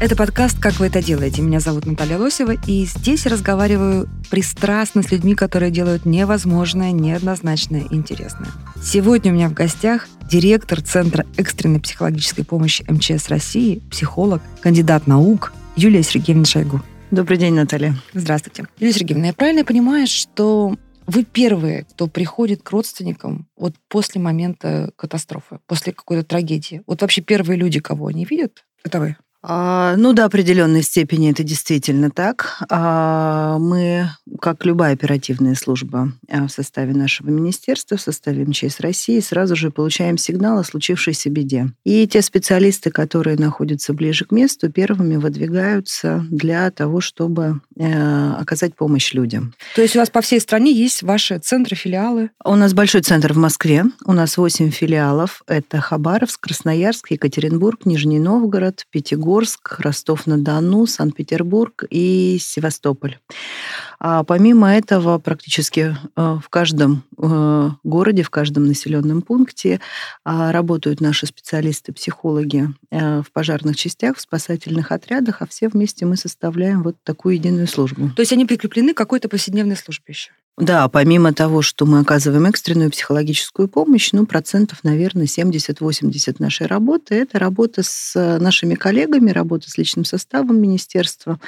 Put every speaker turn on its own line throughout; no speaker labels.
Это подкаст «Как вы это делаете?». Меня зовут Наталья Лосева, и здесь разговариваю пристрастно с людьми, которые делают невозможное, неоднозначное и интересное. Сегодня у меня в гостях директор Центра экстренной психологической помощи МЧС России, психолог, кандидат наук Юлия Сергеевна Шойгу.
Добрый день, Наталья.
Здравствуйте. Юлия Сергеевна, я правильно понимаю, что вы первые, кто приходит к родственникам вот после момента катастрофы, после какой-то трагедии? Вот вообще первые люди, кого они видят, это вы?
А, ну, до определенной степени это действительно так. А, мы, как любая оперативная служба а, в составе нашего министерства, в составе МЧС России, сразу же получаем сигнал о случившейся беде. И те специалисты, которые находятся ближе к месту, первыми выдвигаются для того, чтобы э, оказать помощь людям.
То есть у вас по всей стране есть ваши центры, филиалы?
У нас большой центр в Москве. У нас 8 филиалов. Это Хабаровск, Красноярск, Екатеринбург, Нижний Новгород, Пятигорск, Ростов-на-Дону, Санкт-Петербург и Севастополь. А помимо этого, практически э, в каждом э, городе, в каждом населенном пункте а, работают наши специалисты-психологи э, в пожарных частях, в спасательных отрядах, а все вместе мы составляем вот такую единую службу.
То есть они прикреплены к какой-то повседневной службе еще?
Да, помимо того, что мы оказываем экстренную психологическую помощь, ну, процентов, наверное, 70-80 нашей работы – это работа с нашими коллегами, работа с личным составом министерства,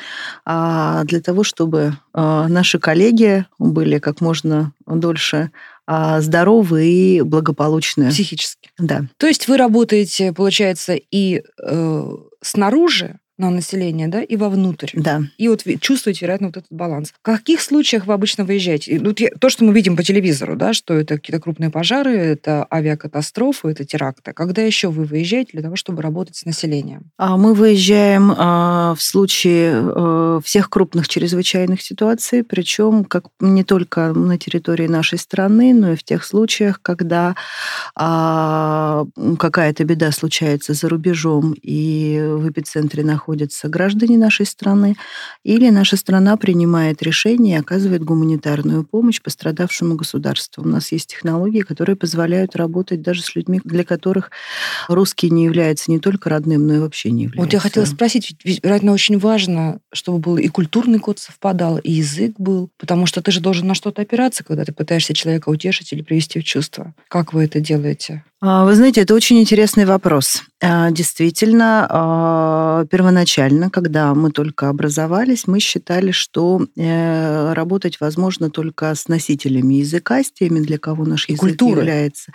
а, для того, чтобы а, наши коллеги были как можно дольше а, здоровы и благополучны.
Психически.
Да.
То есть вы работаете, получается, и э, снаружи, на население, да, и вовнутрь.
Да.
И вот чувствуете, вероятно, вот этот баланс. В каких случаях вы обычно выезжаете? Я- то, что мы видим по телевизору, да, что это какие-то крупные пожары, это авиакатастрофы, это теракты. Когда еще вы выезжаете для того, чтобы работать с населением?
А Мы выезжаем а, в случае э, всех крупных чрезвычайных ситуаций, причем как не только на территории нашей страны, но и в тех случаях, когда а, какая-то беда случается за рубежом, и в эпицентре находятся граждане нашей страны, или наша страна принимает решение и оказывает гуманитарную помощь пострадавшему государству. У нас есть технологии, которые позволяют работать даже с людьми, для которых русский не является не только родным, но и вообще не является.
Вот я хотела спросить, ведь, ведь, вероятно, очень важно, чтобы был и культурный код совпадал, и язык был, потому что ты же должен на что-то опираться, когда ты пытаешься человека утешить или привести в чувство. Как вы это делаете?
А, Вы знаете, это очень интересный вопрос. А, Действительно, а, первоначально, когда мы только образовались, мы считали, что э, работать возможно только с носителями языка, с теми, для кого наш язык
культуры.
является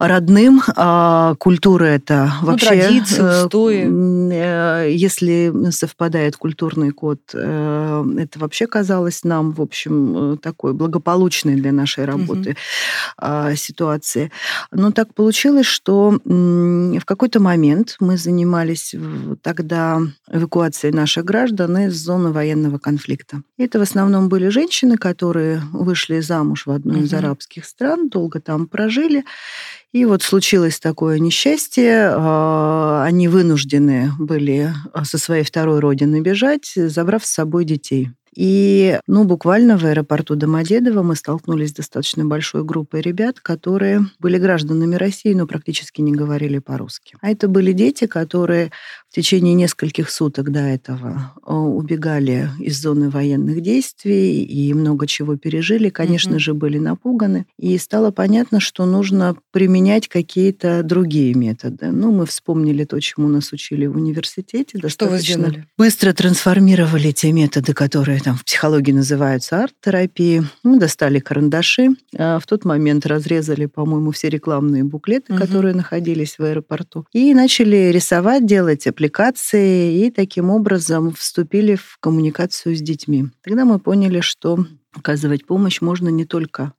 родным. А Культура это
Ну,
вообще...
традиции,
э,
устои.
э, Если совпадает культурный код, э, это вообще казалось нам, в общем, такой благополучной для нашей работы а, ситуации. Но так получилось, что в какой-то момент мы занимались тогда эвакуацией наших граждан из зоны военного конфликта. Это в основном были женщины, которые вышли замуж в одну из
Мгм.
арабских стран, долго там прожили. И вот случилось такое несчастье. а, Они вынуждены были а, со своей второй родины бежать, забрав с собой детей. И, ну, буквально в аэропорту Домодедово мы столкнулись с достаточно большой группой ребят, которые были гражданами России, но практически не говорили по-русски. А это были дети, которые в течение нескольких суток до этого э, убегали из зоны военных действий и много чего пережили. Конечно
Мгм.
же, были напуганы. И стало понятно, что нужно применять какие-то другие методы. Ну, мы вспомнили то, чему нас учили в университете.
Что вы
Достаточно
сделали?
быстро трансформировали те методы, которые там в психологии называются арт-терапией. Мы достали карандаши. а В тот момент разрезали, по-моему, все рекламные буклеты,
Мгм.
которые находились в аэропорту. И начали рисовать, делать аппликации. И таким образом вступили в коммуникацию с детьми. Тогда мы поняли, что оказывать помощь можно не только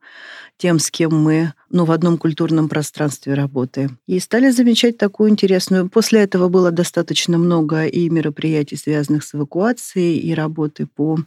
тем, с кем мы ну, в одном культурном пространстве работаем. И стали замечать такую интересную... После этого было достаточно много и мероприятий, связанных с эвакуацией, и работы по,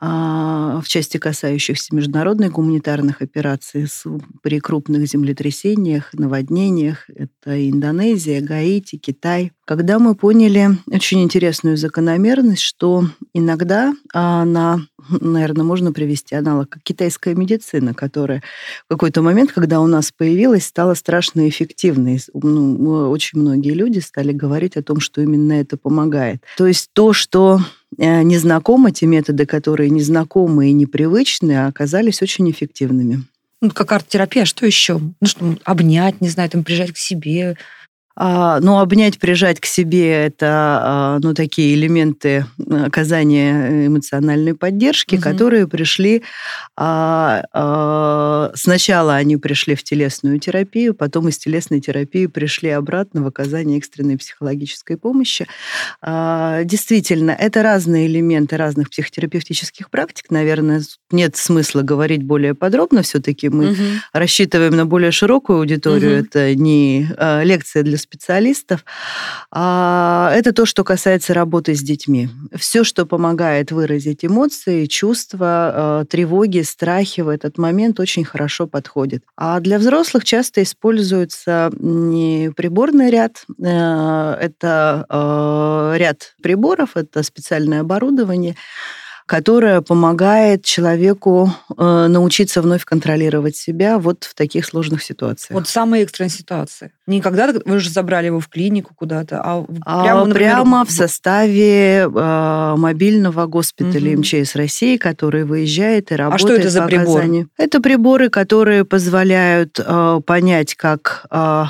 а, в части касающихся международных гуманитарных операций с, при крупных землетрясениях, наводнениях. Это Индонезия, Гаити, Китай. Когда мы поняли очень интересную закономерность, что иногда а, на наверное, можно привести аналог, как китайская медицина, которая в какой-то момент, когда у нас появилась, стала страшно эффективной. Ну, очень многие люди стали говорить о том, что именно это помогает. То есть то, что э, незнакомо, те методы, которые незнакомы и непривычны, оказались очень эффективными.
Ну, как арт-терапия, а что еще? Ну, что, обнять, не знаю, там, прижать к себе,
а, ну, обнять, прижать к себе – это а, ну, такие элементы оказания эмоциональной поддержки, угу. которые пришли… А, сначала они пришли в телесную терапию, потом из телесной терапии пришли обратно в оказание экстренной психологической помощи. Действительно, это разные элементы разных психотерапевтических практик. Наверное, нет смысла говорить более подробно. Все-таки мы угу. рассчитываем на более широкую аудиторию. Угу. Это не лекция для специалистов, а, это то, что касается работы с детьми. Все, что помогает выразить эмоции, чувства, а, тревоги, страхи в этот момент очень хорошо подходит. А для взрослых часто используется не приборный ряд, э, это а, ряд приборов, это специальное оборудование, которая помогает человеку э, научиться вновь контролировать себя вот в таких сложных ситуациях.
Вот самые экстренные ситуации. Не когда вы уже забрали его в клинику куда-то, а
прямо, а, например, прямо в составе э, мобильного госпиталя угу. МЧС России, который выезжает и работает. А
что это за приборы?
Это приборы, которые позволяют э, понять, как э,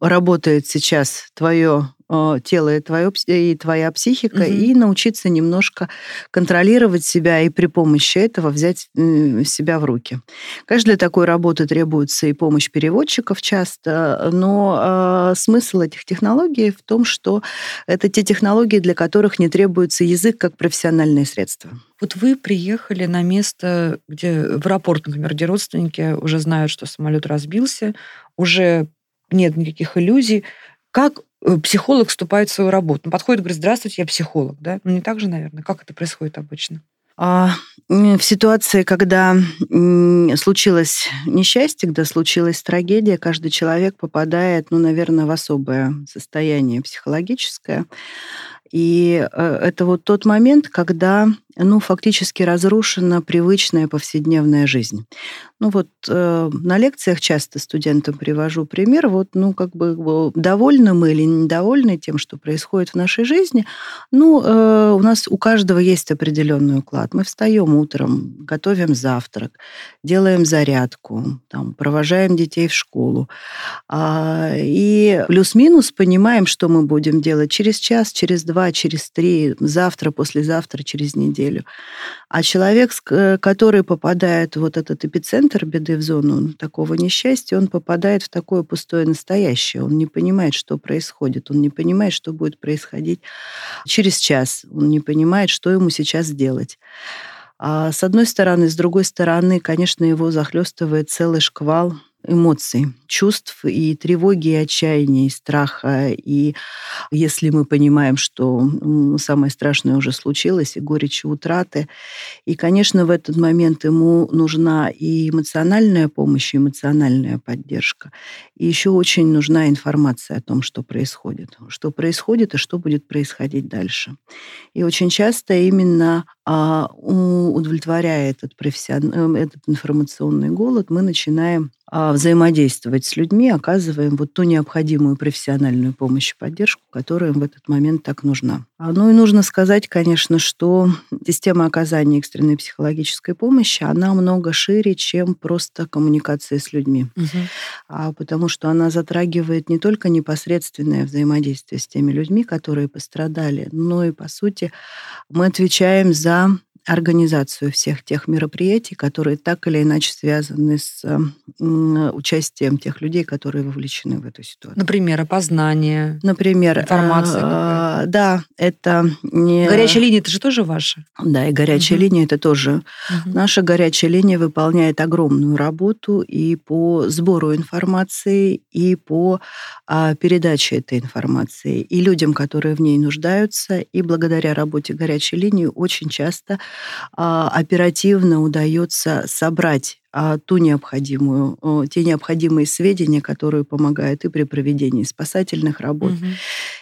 работает сейчас твое Э, тело и, твое, и твоя психика, угу. и научиться немножко контролировать себя и при помощи этого взять себя в руки. Конечно, для такой работы требуется и помощь переводчиков часто, но э, смысл этих технологий в том, что это те технологии, для которых не требуется язык как профессиональное средство.
Вот вы приехали на место, где в аэропорт, например, где родственники уже знают, что самолет разбился, уже нет никаких иллюзий. Как психолог вступает в свою работу. Он подходит и говорит, здравствуйте, я психолог. Да? Ну, не так же, наверное. Как это происходит обычно?
А, в ситуации, когда случилось несчастье, когда случилась трагедия, каждый человек попадает, ну, наверное, в особое состояние психологическое. И э, это вот тот момент, когда ну, фактически разрушена привычная повседневная жизнь. Ну вот э, на лекциях часто студентам привожу пример, вот, ну, как бы довольны мы или недовольны тем, что происходит в нашей жизни, ну, э, у нас у каждого есть определенный уклад. Мы встаем утром, готовим завтрак, делаем зарядку, там, провожаем детей в школу, э, и плюс-минус понимаем, что мы будем делать через час, через два, через три, завтра, послезавтра, через неделю. А человек, э, который попадает в вот этот эпицентр беды, в зону такого несчастья, он попадает в такое пустое настоящее. Он не понимает, что происходит. Он не понимает, что будет происходить через час. Он не понимает, что ему сейчас делать. А с одной стороны, с другой стороны, конечно, его захлестывает целый шквал эмоций, чувств и тревоги, и отчаяния, и страха. И если мы понимаем, что самое страшное уже случилось, и горечь, и утраты. И, конечно, в этот момент ему нужна и эмоциональная помощь, и эмоциональная поддержка. И еще очень нужна информация о том, что происходит. Что происходит и что будет происходить дальше. И очень часто именно удовлетворяя этот, профессион... Э, этот информационный голод, мы начинаем а, взаимодействовать с людьми, оказываем вот ту необходимую профессиональную помощь и поддержку, которая им в этот момент так нужна. А, ну и нужно сказать, конечно, что система оказания экстренной психологической помощи, она много шире, чем просто коммуникация с людьми. Угу. Потому что она затрагивает не только непосредственное взаимодействие с теми людьми, которые пострадали, но и, по сути, мы отвечаем за Да, организацию всех тех мероприятий, которые так или иначе связаны с участием тех людей, которые вовлечены в эту ситуацию.
Например, опознание.
Например,
информация.
А, да, это не...
Горячая линия, это же тоже ваша.
Да, и горячая угу. линия это тоже. Угу. Наша горячая линия выполняет огромную работу и по сбору информации, и по а, передаче этой информации, и людям, которые в ней нуждаются, и благодаря работе горячей линии очень часто оперативно удается собрать а, ту необходимую, те необходимые сведения, которые помогают и при проведении спасательных работ, угу.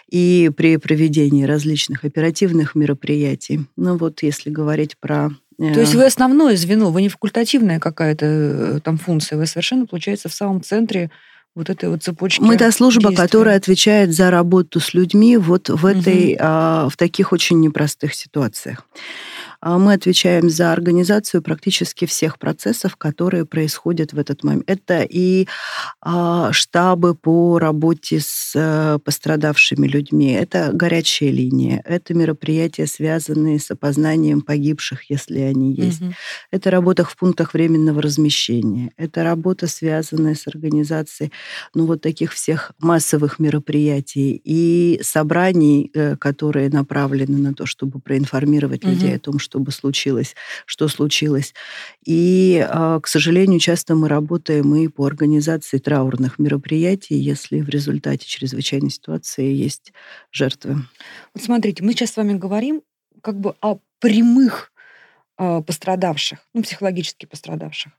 и при проведении различных оперативных мероприятий. Ну вот если говорить про
э, то есть вы основное звено, вы не факультативная какая-то э, там функция, вы совершенно, получается, в самом центре вот этой вот цепочки.
Мы та служба, действия. которая отвечает за работу с людьми вот в этой, угу. а, в таких очень непростых ситуациях. А мы отвечаем за организацию практически всех процессов, которые происходят в этот момент. Это и а, штабы по работе с э, пострадавшими людьми, это горячая линия, это мероприятия, связанные с опознанием погибших, если они есть. Угу. Это работа в пунктах временного размещения, это работа, связанная с организацией ну, вот таких всех массовых мероприятий и собраний, э, которые направлены на то, чтобы проинформировать угу. людей о том, чтобы случилось, что случилось. И, а, к сожалению, часто мы работаем и по организации траурных мероприятий, если в результате чрезвычайной ситуации есть жертвы.
Вот смотрите, мы сейчас с вами говорим как бы о прямых э, пострадавших, ну, психологически пострадавших.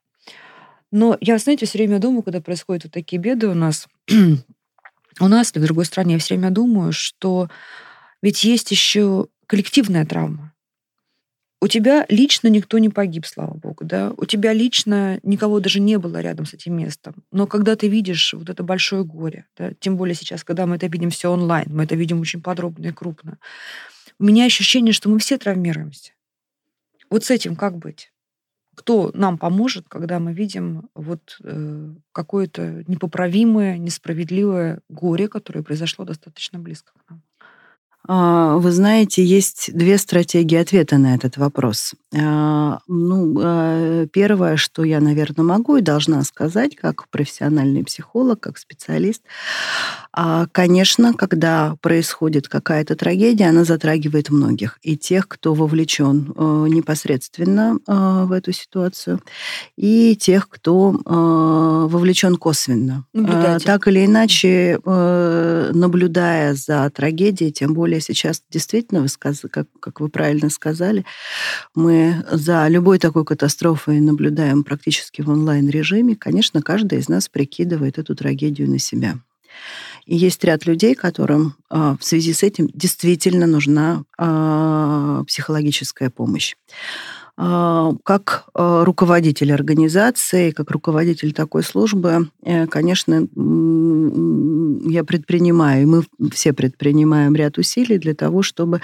Но я, знаете, все время думаю, когда происходят вот такие беды у нас, у нас, в другой стране, я все время думаю, что ведь есть еще коллективная травма у тебя лично никто не погиб, слава богу, да, у тебя лично никого даже не было рядом с этим местом. Но когда ты видишь вот это большое горе, да, тем более сейчас, когда мы это видим все онлайн, мы это видим очень подробно и крупно, у меня ощущение, что мы все травмируемся. Вот с этим как быть? Кто нам поможет, когда мы видим вот э, какое-то непоправимое, несправедливое горе, которое произошло достаточно близко к нам?
А, вы знаете, есть две стратегии ответа на этот вопрос. А, ну, а, первое, что я, наверное, могу и должна сказать, как профессиональный психолог, как специалист, конечно, когда происходит какая-то трагедия, она затрагивает многих. И тех, кто вовлечен непосредственно в эту ситуацию, и тех, кто вовлечен косвенно. Так или иначе, наблюдая за трагедией, тем более более сейчас действительно, вы сказ... как, как вы правильно сказали, мы за любой такой катастрофой наблюдаем практически в онлайн-режиме. Конечно, каждый из нас прикидывает эту трагедию на себя. И есть ряд людей, которым а, в связи с этим действительно нужна а, психологическая помощь. А, как а, руководитель организации, как руководитель такой службы, э, конечно, я предпринимаю, мы все предпринимаем ряд усилий для того, чтобы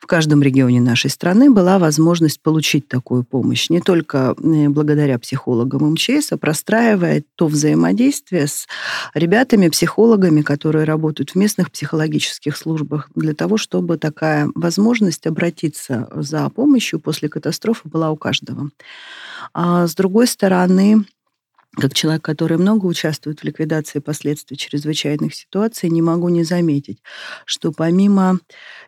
в каждом регионе нашей страны была возможность получить такую помощь. Не только э, благодаря психологам МЧС, а простраивая то взаимодействие с ребятами, психологами, которые работают в местных психологических службах, для того, чтобы такая возможность обратиться за помощью после катастрофы была была у каждого. А с другой стороны, как человек, который много участвует в ликвидации последствий чрезвычайных ситуаций, не могу не заметить, что помимо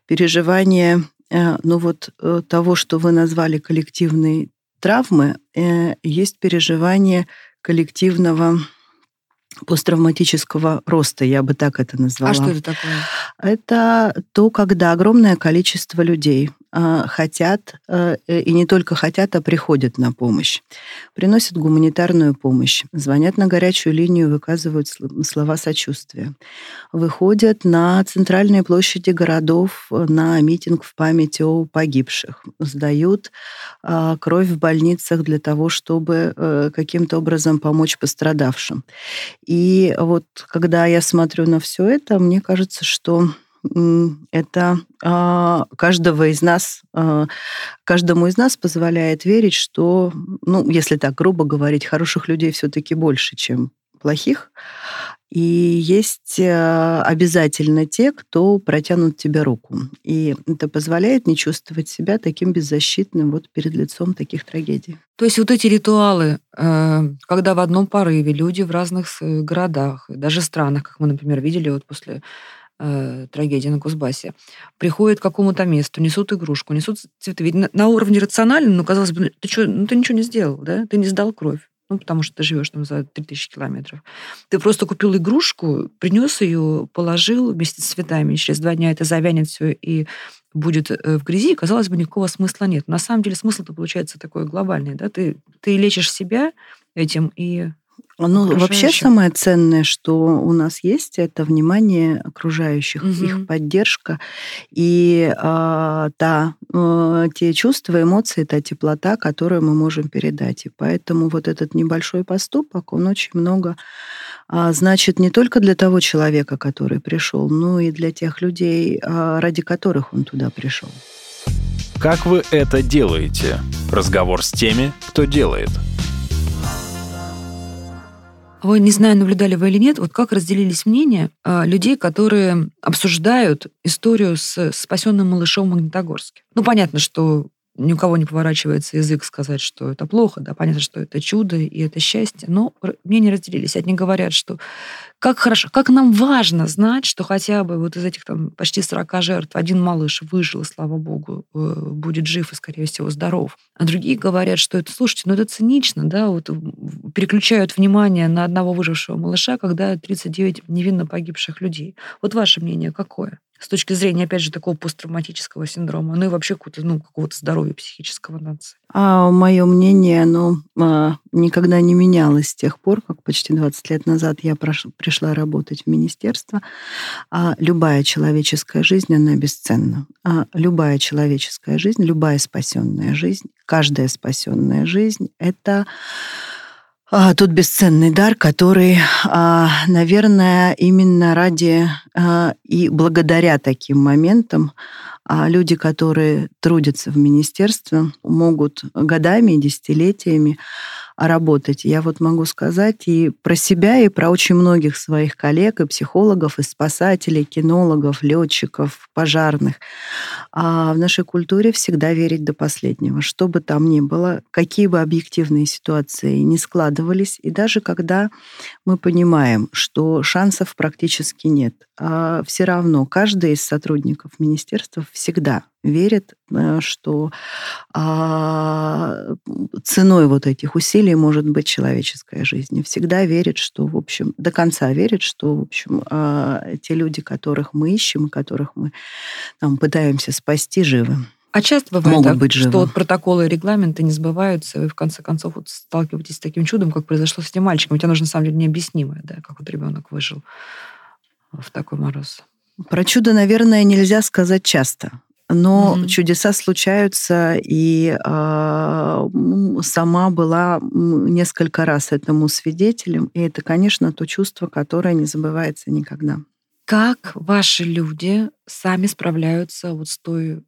переживания, э, ну вот э, того, что вы назвали коллективной травмы, э, есть переживание коллективного посттравматического роста, я бы так это назвала.
А что это такое?
Это то, когда огромное количество людей а, хотят, а, э, и не только хотят, а приходят на помощь. Приносят гуманитарную помощь, звонят на горячую линию, выказывают слова сочувствия. Выходят на центральные площади городов на митинг в память о погибших. Сдают а, кровь в больницах для того, чтобы э, каким-то образом помочь пострадавшим. И вот когда я смотрю на все это, мне кажется, что это а, каждого из нас, а, каждому из нас позволяет верить, что, ну, если так грубо говорить, хороших людей все-таки больше, чем плохих. И есть э, обязательно те, кто протянут тебе руку. И это позволяет не чувствовать себя таким беззащитным вот перед лицом таких трагедий.
То есть вот эти ритуалы, э, когда в одном порыве люди в разных городах, даже странах, как мы, например, видели вот после э, трагедии на Кузбассе, приходят к какому-то месту, несут игрушку, несут цветы. Ведь на, на уровне рационально, ну, казалось бы, ты, что, ну, ты ничего не сделал, да? Ты не сдал кровь. Ну, потому что ты живешь там за 3000 километров. Ты просто купил игрушку, принес ее, положил вместе с цветами. Через два дня это завянет все и будет э, в грязи, казалось бы, никакого смысла нет. На самом деле смысл-то получается такой глобальный. Да? Ты, ты лечишь себя этим и
ну, вообще самое ценное, что у нас есть, это внимание окружающих, угу. их поддержка и а, та, а, те чувства, эмоции, та теплота, которую мы можем передать. И поэтому вот этот небольшой поступок, он очень много а, значит не только для того человека, который пришел, но и для тех людей, а, ради которых он туда пришел.
Как вы это делаете? Разговор с теми, кто делает –
вы, не знаю, наблюдали вы или нет, вот как разделились мнения э, людей, которые обсуждают историю с спасенным малышом в Магнитогорске. Ну, понятно, что ни у кого не поворачивается язык сказать, что это плохо, да, понятно, что это чудо и это счастье, но мнения разделились. Одни говорят, что как хорошо, как нам важно знать, что хотя бы вот из этих там почти 40 жертв один малыш выжил, и, слава богу, э, будет жив и, скорее всего, здоров. А другие говорят, что это, слушайте, ну это цинично, да, вот переключают внимание на одного выжившего малыша, когда 39 невинно погибших людей. Вот ваше мнение какое? с точки зрения, опять же, такого посттравматического синдрома, ну и вообще какого-то, ну, какого-то здоровья психического нации?
А мое мнение, оно а, никогда не менялось с тех пор, как почти 20 лет назад я прош, пришла работать в министерство. А любая человеческая жизнь, она бесценна. А любая человеческая жизнь, любая спасенная жизнь, каждая спасенная жизнь — это а, тут бесценный дар, который, а, наверное, именно ради а, и благодаря таким моментам люди, которые трудятся в министерстве, могут годами и десятилетиями работать. Я вот могу сказать и про себя, и про очень многих своих коллег, и психологов, и спасателей, кинологов, летчиков, пожарных. А в нашей культуре всегда верить до последнего. Что бы там ни было, какие бы объективные ситуации не складывались, и даже когда мы понимаем, что шансов практически нет, а все равно каждый из сотрудников министерства всегда верит, э, что а, ценой вот этих усилий может быть человеческая жизнь. И всегда верит, что, в общем, до конца верит, что, в общем, а, те люди, которых мы ищем, которых мы там, пытаемся спасти, живы.
А часто бывает Могут так, быть живы. что вот протоколы и регламенты не сбываются, и вы в конце концов вот сталкиваетесь с таким чудом, как произошло с этим мальчиком. Ведь оно же на самом деле необъяснимое, да, как вот ребенок выжил в такой мороз.
Про чудо, наверное, нельзя сказать часто. Но mm-hmm. чудеса случаются, и э, сама была несколько раз этому свидетелем. И это, конечно, то чувство, которое не забывается никогда.
Как ваши люди сами справляются вот с той э,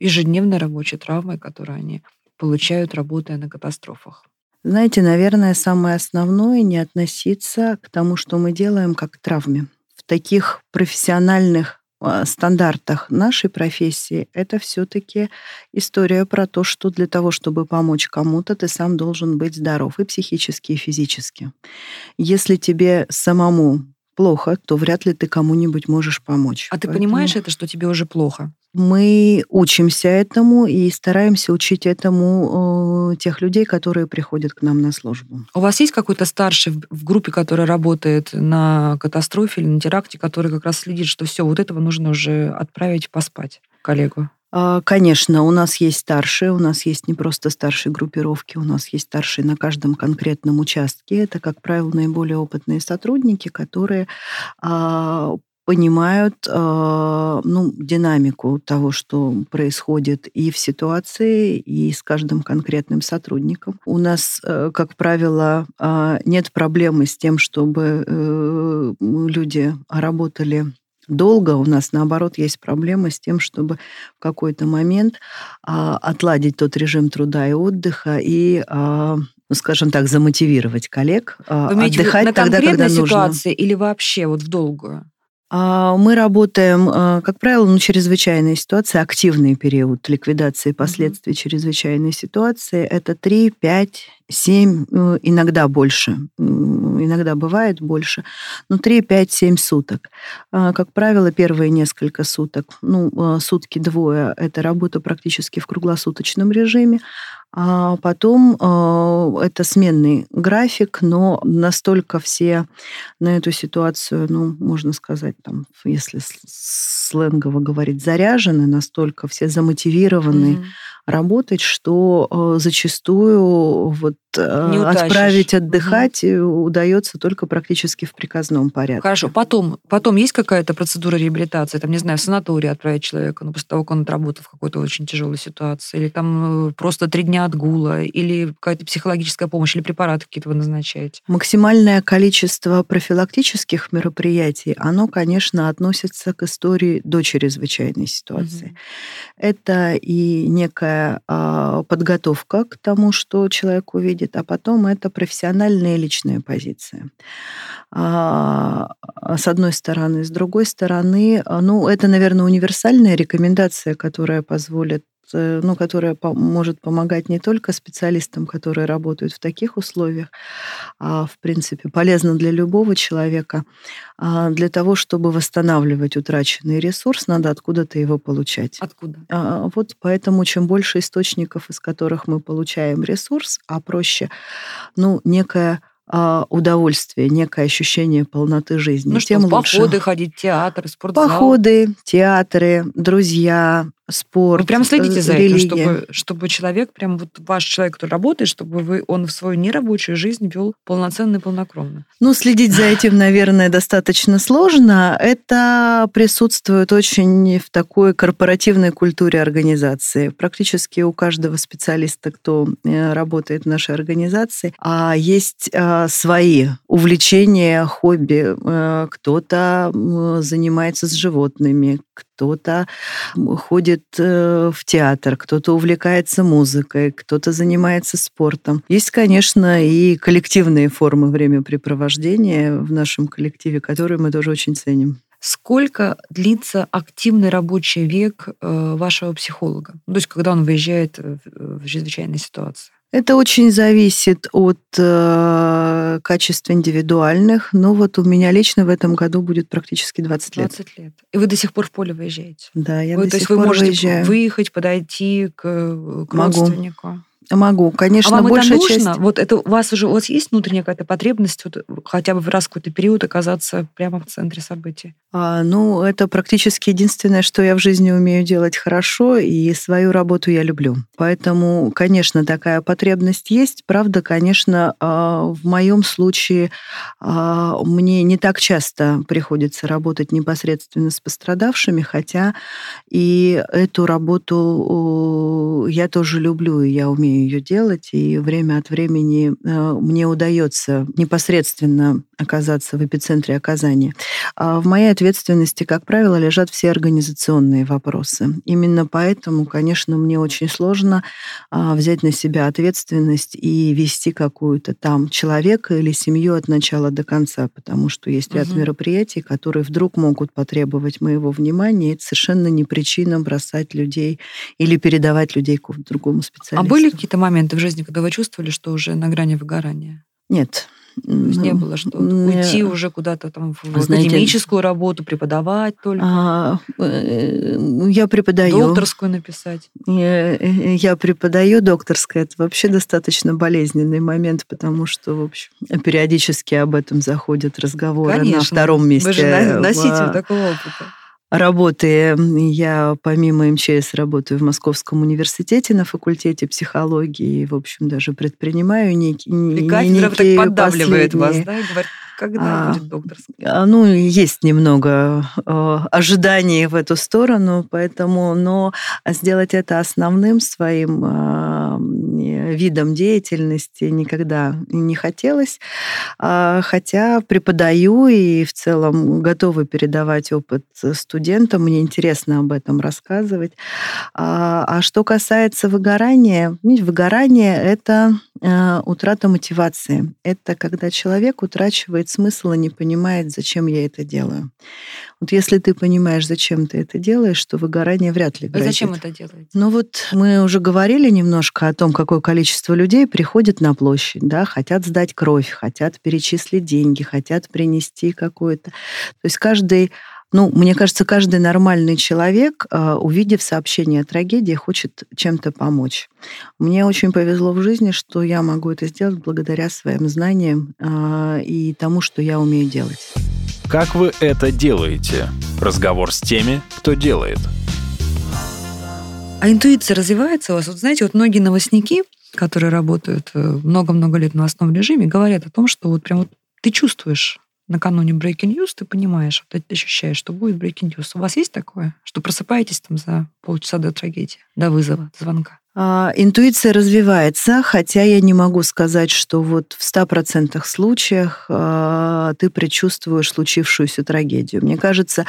ежедневной рабочей травмой, которую они получают, работая на катастрофах?
Знаете, наверное, самое основное не относиться к тому, что мы делаем, как к травме. В таких профессиональных стандартах нашей профессии, это все-таки история про то, что для того, чтобы помочь кому-то, ты сам должен быть здоров и психически, и физически. Если тебе самому плохо, то вряд ли ты кому-нибудь можешь помочь.
А Поэтому... ты понимаешь это, что тебе уже плохо?
Мы учимся этому и стараемся учить этому э, тех людей, которые приходят к нам на службу.
У вас есть какой-то старший в группе, который работает на катастрофе или на теракте, который как раз следит, что все, вот этого нужно уже отправить поспать коллегу?
А, конечно, у нас есть старшие, у нас есть не просто старшие группировки, у нас есть старшие на каждом конкретном участке. Это, как правило, наиболее опытные сотрудники, которые а, понимают э, ну, динамику того, что происходит и в ситуации, и с каждым конкретным сотрудником. У нас, э, как правило, э, нет проблемы с тем, чтобы э, люди работали долго. У нас, наоборот, есть проблема с тем, чтобы в какой-то момент а, отладить тот режим труда и отдыха и а, ну, скажем так, замотивировать коллег
а, Вы отдыхать на тогда, когда нужно. ситуации или вообще вот в долгую?
А, мы работаем, а, как правило, ну, чрезвычайные ситуации, активный период ликвидации последствий mm-hmm. чрезвычайной ситуации. Это 3, 5, 7, иногда больше. Иногда бывает больше. Но 3, 5, 7 суток. А, как правило, первые несколько суток, ну, сутки двое, это работа практически в круглосуточном режиме. А потом э, это сменный график, но настолько все на эту ситуацию, ну, можно сказать, там, если сленгово говорить, заряжены, настолько все замотивированы mm-hmm. Работать, что э, зачастую вот не э, отправить отдыхать угу. удается только практически в приказном порядке.
Хорошо. Потом, потом есть какая-то процедура реабилитации? Там, не знаю, в санаторий отправить человека, ну, после того, как он отработал в какой-то очень тяжелой ситуации, или там э, просто три дня отгула, или какая-то психологическая помощь, или препараты какие-то вы назначаете?
Максимальное количество профилактических мероприятий, оно, конечно, относится к истории до чрезвычайной ситуации. Угу. Это и некая а, подготовка к тому, что человек увидит, будет, а потом это профессиональная и личная позиция. А, с одной стороны. С другой стороны, ну, это, наверное, универсальная рекомендация, которая позволит ну, которая может помогать не только специалистам, которые работают в таких условиях, а, в принципе, полезна для любого человека. А для того, чтобы восстанавливать утраченный ресурс, надо откуда-то его получать.
Откуда?
А, вот поэтому чем больше источников, из которых мы получаем ресурс, а проще, ну, некая а, удовольствие, некое ощущение полноты жизни.
Ну
тем
что,
лучше.
походы ходить, театры, спортзал.
Походы, театры, друзья, спорт,
Вы прям следите за религия. этим, чтобы, чтобы человек, прям вот ваш человек, который работает, чтобы вы, он в свою нерабочую жизнь вел полноценно и полнокровно.
Ну, следить за этим, наверное, достаточно сложно. Это присутствует очень в такой корпоративной культуре организации. Практически у каждого специалиста, кто э, работает в нашей организации, а есть э, свои увлечения, хобби. Э, кто-то занимается с животными, кто-то ходит э, в театр, кто-то увлекается музыкой, кто-то занимается спортом. Есть, конечно, и коллективные формы времяпрепровождения в нашем коллективе, которые мы тоже очень ценим.
Сколько длится активный рабочий век э, вашего психолога? То есть, когда он выезжает в чрезвычайной ситуации?
Это очень зависит от э, качеств индивидуальных. Но вот у меня лично в этом году будет практически 20
лет. 20 лет. И вы до сих пор в поле выезжаете?
Да, я
вы,
до
то
сих
есть
пор
вы можете
выезжаю.
выехать, подойти к, к
Могу.
родственнику?
Могу, конечно,
а вам
большая
это нужно?
часть.
Вот это у вас уже у вас есть внутренняя какая-то потребность вот, хотя бы в раз какой-то период оказаться прямо в центре событий?
А, ну, это практически единственное, что я в жизни умею делать хорошо, и свою работу я люблю. Поэтому, конечно, такая потребность есть. Правда, конечно, а, в моем случае а, мне не так часто приходится работать непосредственно с пострадавшими, хотя и эту работу я тоже люблю, и я умею ее делать, и время от времени э, мне удается непосредственно оказаться в эпицентре оказания. А в моей ответственности, как правило, лежат все организационные вопросы. Именно поэтому, конечно, мне очень сложно а, взять на себя ответственность и вести какую-то там человека или семью от начала до конца, потому что есть ряд угу. мероприятий, которые вдруг могут потребовать моего внимания, и это совершенно не причина бросать людей или передавать людей к другому специалисту.
А были какие-то моменты в жизни, когда вы чувствовали, что уже на грани выгорания?
Нет.
Есть не было что уйти уже куда-то там в Знаете, академическую работу, преподавать только. А,
э, я преподаю.
Докторскую написать.
Я, э, я преподаю докторское. Это вообще достаточно болезненный момент, потому что, в общем, периодически об этом заходят разговоры
Конечно.
на втором месте. Вы
же носитель такого опыта
работы. Я помимо МЧС работаю в Московском университете на факультете психологии. И, в общем, даже предпринимаю некие...
И кафедра так поддавливает последние... вас, да, и говорит, когда а, будет докторская?
Ну, есть немного э, ожиданий в эту сторону, поэтому, но сделать это основным своим э, видом деятельности никогда не хотелось. А, хотя преподаю и в целом готова передавать опыт студентам. Мне интересно об этом рассказывать. А, а что касается выгорания, выгорание — это э, утрата мотивации. Это когда человек утрачивает смысл и не понимает, зачем я это делаю. Вот если ты понимаешь, зачем ты это делаешь, то выгорание вряд ли грозит.
Зачем это делаете?
Ну вот мы уже говорили немножко о том, какое количество людей приходит на площадь, да, хотят сдать кровь, хотят перечислить деньги, хотят принести какое-то. То есть каждый ну, мне кажется, каждый нормальный человек, а, увидев сообщение о трагедии, хочет чем-то помочь. Мне очень повезло в жизни, что я могу это сделать благодаря своим знаниям а, и тому, что я умею делать.
Как вы это делаете? Разговор с теми, кто делает.
А интуиция развивается у вас? Вот знаете, вот многие новостники, которые работают э, много-много лет в новостном режиме, говорят о том, что вот прям вот ты чувствуешь накануне breaking news, ты понимаешь, ты ощущаешь, что будет breaking news. У вас есть такое, что просыпаетесь там за полчаса до трагедии, до вызова, до звонка?
А, интуиция развивается, хотя я не могу сказать, что вот в 100% случаях а, ты предчувствуешь случившуюся трагедию. Мне кажется,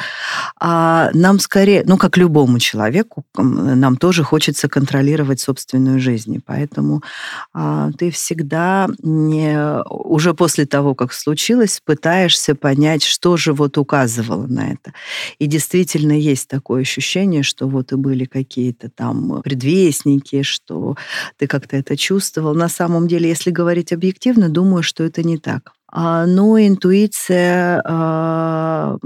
а, нам скорее, ну, как любому человеку, нам тоже хочется контролировать собственную жизнь. Поэтому ты всегда не, уже после того, как случилось, пытаешься понять, что же вот указывало на это. И действительно есть такое ощущение, что вот и были какие-то там предвестники, что ты как-то это чувствовал. На самом деле, если говорить объективно, думаю, что это не так. А, но интуиция а,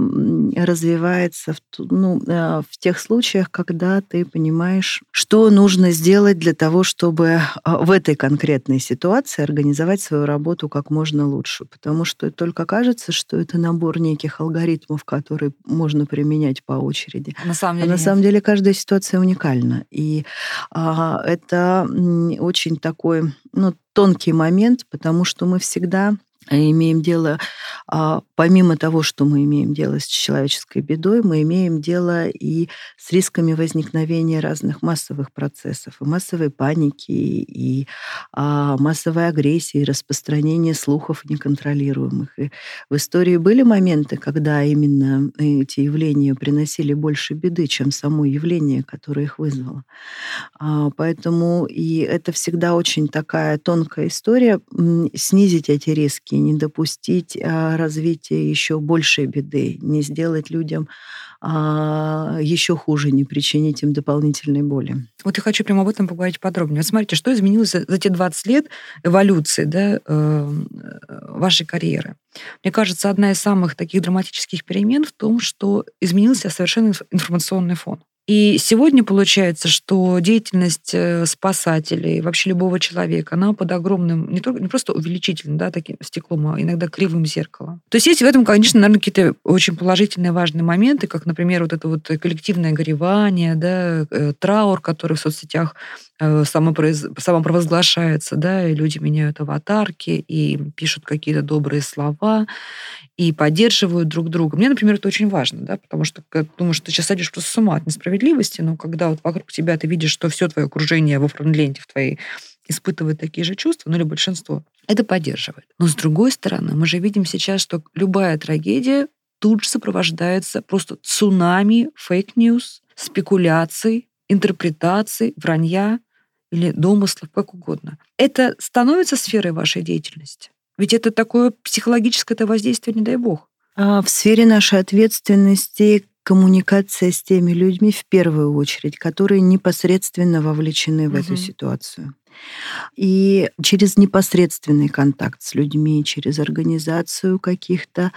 развивается в, ну, а, в тех случаях, когда ты понимаешь, что нужно сделать для того, чтобы в этой конкретной ситуации организовать свою работу как можно лучше. Потому что только кажется, что это набор неких алгоритмов, которые можно применять по очереди.
На самом деле,
а на самом деле каждая ситуация уникальна. И а, это очень такой ну, тонкий момент, потому что мы всегда имеем дело, а, помимо того, что мы имеем дело с человеческой бедой, мы имеем дело и с рисками возникновения разных массовых процессов, и массовой паники, и а, массовой агрессии, и распространения слухов неконтролируемых. И в истории были моменты, когда именно эти явления приносили больше беды, чем само явление, которое их вызвало. А, поэтому и это всегда очень такая тонкая история, снизить эти риски, не допустить а, развития еще большей беды, не сделать людям а, еще хуже, не причинить им дополнительной боли.
Вот я хочу прямо об этом поговорить подробнее. Вот смотрите, что изменилось за, те 20 лет эволюции да, э, вашей карьеры. Мне кажется, одна из самых таких драматических перемен в том, что изменился совершенно информационный фон. И сегодня получается, что деятельность э, спасателей, вообще любого человека, она под огромным, не, только, не просто увеличительным, да, таким стеклом, а иногда кривым зеркалом. То есть есть в этом, конечно, наверное, какие-то очень положительные, важные моменты, как, например, вот это вот коллективное горевание, да, э, траур, который в соцсетях самопроиз... самопровозглашается, да, и люди меняют аватарки и пишут какие-то добрые слова и поддерживают друг друга. Мне, например, это очень важно, да, потому что думаю, что ты сейчас сходишь просто с ума от несправедливости, но когда вот вокруг тебя ты видишь, что все твое окружение во френдленте твоей испытывает такие же чувства, ну или большинство, это поддерживает. Но с другой стороны, мы же видим сейчас, что любая трагедия тут же сопровождается просто цунами fake news, спекуляций, интерпретаций, вранья или домыслов, как угодно. Это становится сферой вашей деятельности? Ведь это такое психологическое -то воздействие, не дай бог.
А в сфере нашей ответственности коммуникация с теми людьми в первую очередь, которые непосредственно вовлечены в угу. эту ситуацию. И через непосредственный контакт с людьми, через организацию каких-то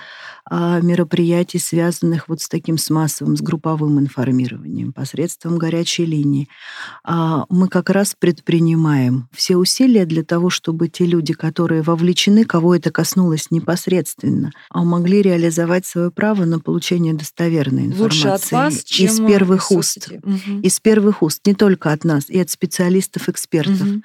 а, мероприятий, связанных вот с таким с массовым, с групповым информированием, посредством горячей линии, а, мы как раз предпринимаем все усилия для того, чтобы те люди, которые вовлечены, кого это коснулось непосредственно, а могли реализовать свое право на получение достоверной информации.
Лучше от вас, чем
из первых уст. Угу. Из первых уст, не только от нас, и от специалистов-экспертов. Угу.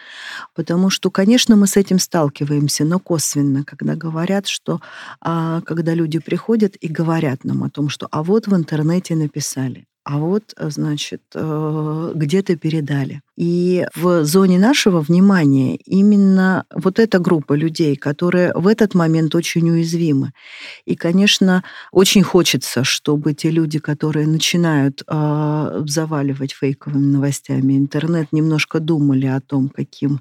Потому что, конечно, мы с этим сталкиваемся, но косвенно, когда говорят, что а, когда люди приходят и говорят нам о том, что а вот в интернете написали, а вот, значит, э, где-то передали. И в зоне нашего внимания именно вот эта группа людей, которые в этот момент очень уязвимы. И, конечно, очень хочется, чтобы те люди, которые начинают э, заваливать фейковыми новостями интернет, немножко думали о том, каким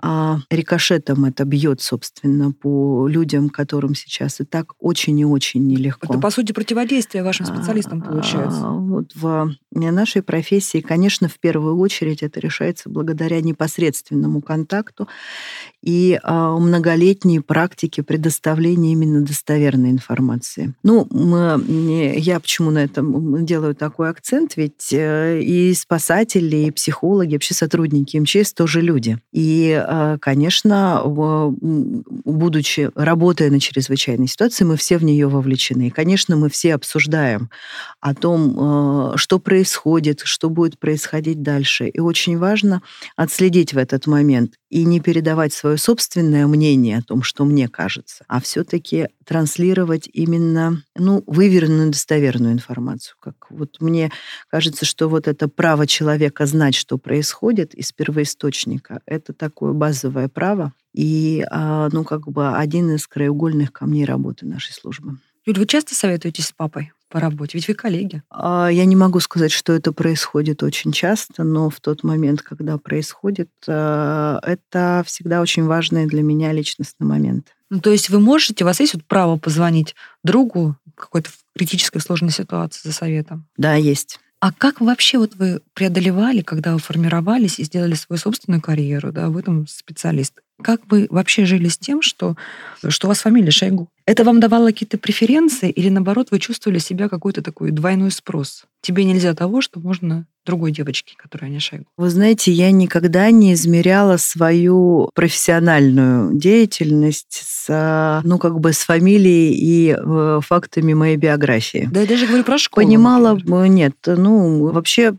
э, рикошетом это бьет, собственно, по людям, которым сейчас и так очень и очень нелегко.
Это, по сути, противодействие вашим специалистам получается.
Вот в нашей профессии, конечно, в первую очередь это решается благодаря непосредственному контакту и а, многолетней практике предоставления именно достоверной информации. Ну, я почему на этом делаю такой акцент, ведь э, и спасатели, и психологи, вообще сотрудники МЧС тоже люди. И, а, конечно, будучи, работая на чрезвычайной ситуации, мы все в нее вовлечены. И, конечно, мы все обсуждаем о том, э, что происходит, что будет происходить дальше. И очень важно отследить в этот момент и не передавать свое собственное мнение о том, что мне кажется, а все-таки транслировать именно ну, выверенную, достоверную информацию. Как вот мне кажется, что вот это право человека знать, что происходит из первоисточника, это такое базовое право и а, ну, как бы один из краеугольных камней работы нашей службы.
Юль, вы часто советуетесь с папой по работе? Ведь вы коллеги.
А, я не могу сказать, что это происходит очень часто, но в тот момент, когда происходит, а, это всегда очень важный для меня личностный момент.
Ну, то есть вы можете, у вас есть вот право позвонить другу какой-то критической сложной ситуации за советом?
Да, есть.
А как вообще вот вы преодолевали, когда вы формировались и сделали свою собственную карьеру, да, в этом специалист? Как вы вообще жили с тем, что, что у вас фамилия Шойгу? Это вам давало какие-то преференции или, наоборот, вы чувствовали себя какой-то такой двойной спрос? Тебе нельзя того, что можно другой девочке, которая не Шойгу.
Вы знаете, я никогда не измеряла свою профессиональную деятельность с, ну, как бы с фамилией и э, фактами моей биографии.
Да, я даже говорю про школу.
Понимала, например. нет, ну, вообще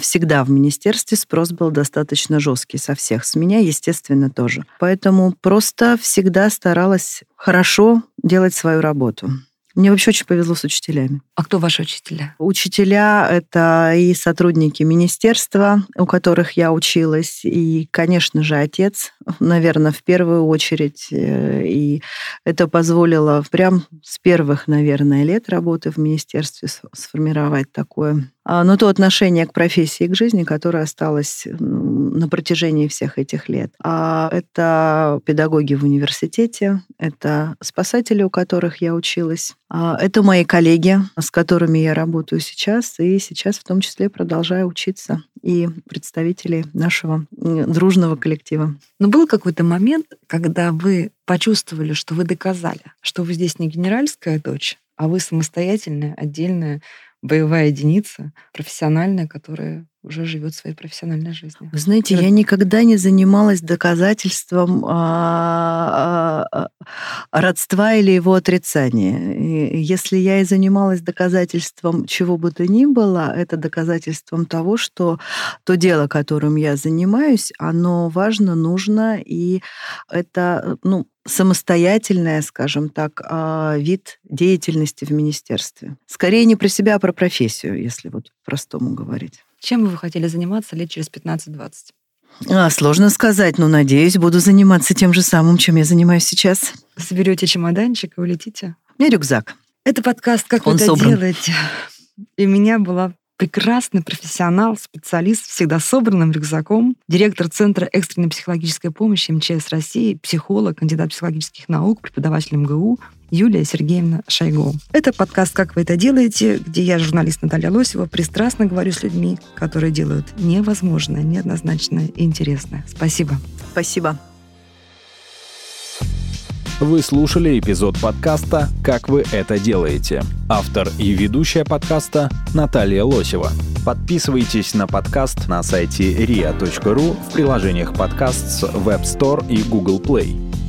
всегда в министерстве спрос был достаточно жесткий со всех. С меня, естественно, тоже. Поэтому просто всегда старалась хорошо делать свою работу. Мне вообще очень повезло с учителями.
А кто ваши учителя?
Учителя — это и сотрудники министерства, у которых я училась, и, конечно же, отец, наверное, в первую очередь. Э, и это позволило прям с первых, наверное, лет работы в министерстве сформировать такое а, но то отношение к профессии к жизни, которое осталось на протяжении всех этих лет. А это педагоги в университете, это спасатели, у которых я училась, а, это мои коллеги, с которыми я работаю сейчас, и сейчас в том числе продолжаю учиться, и представители нашего дружного коллектива.
Но был какой-то момент, когда вы почувствовали, что вы доказали, что вы здесь не генеральская дочь, а вы самостоятельная, отдельная боевая единица, профессиональная, которая уже живет своей профессиональной жизнью.
Вы знаете, я никогда не занималась доказательством а, а, а, родства или его отрицания. И если я и занималась доказательством чего бы то ни было, это доказательством того, что то дело, которым я занимаюсь, оно важно, нужно, и это, ну, самостоятельная, скажем так, вид деятельности в министерстве. Скорее не про себя, а про профессию, если вот простому говорить.
Чем бы вы хотели заниматься лет через 15-20?
А, сложно сказать, но надеюсь, буду заниматься тем же самым, чем я занимаюсь сейчас.
Соберете чемоданчик и улетите?
У меня рюкзак.
Это подкаст «Как Он вы это собран. делаете?» И у меня была прекрасный профессионал, специалист, всегда собранным рюкзаком, директор Центра экстренной психологической помощи МЧС России, психолог, кандидат психологических наук, преподаватель МГУ Юлия Сергеевна Шойгу. Это подкаст «Как вы это делаете», где я, журналист Наталья Лосева, пристрастно говорю с людьми, которые делают невозможное, неоднозначное и интересное. Спасибо.
Спасибо.
Вы слушали эпизод подкаста «Как вы это делаете». Автор и ведущая подкаста Наталья Лосева. Подписывайтесь на подкаст на сайте ria.ru в приложениях подкаст с Web Store и Google Play.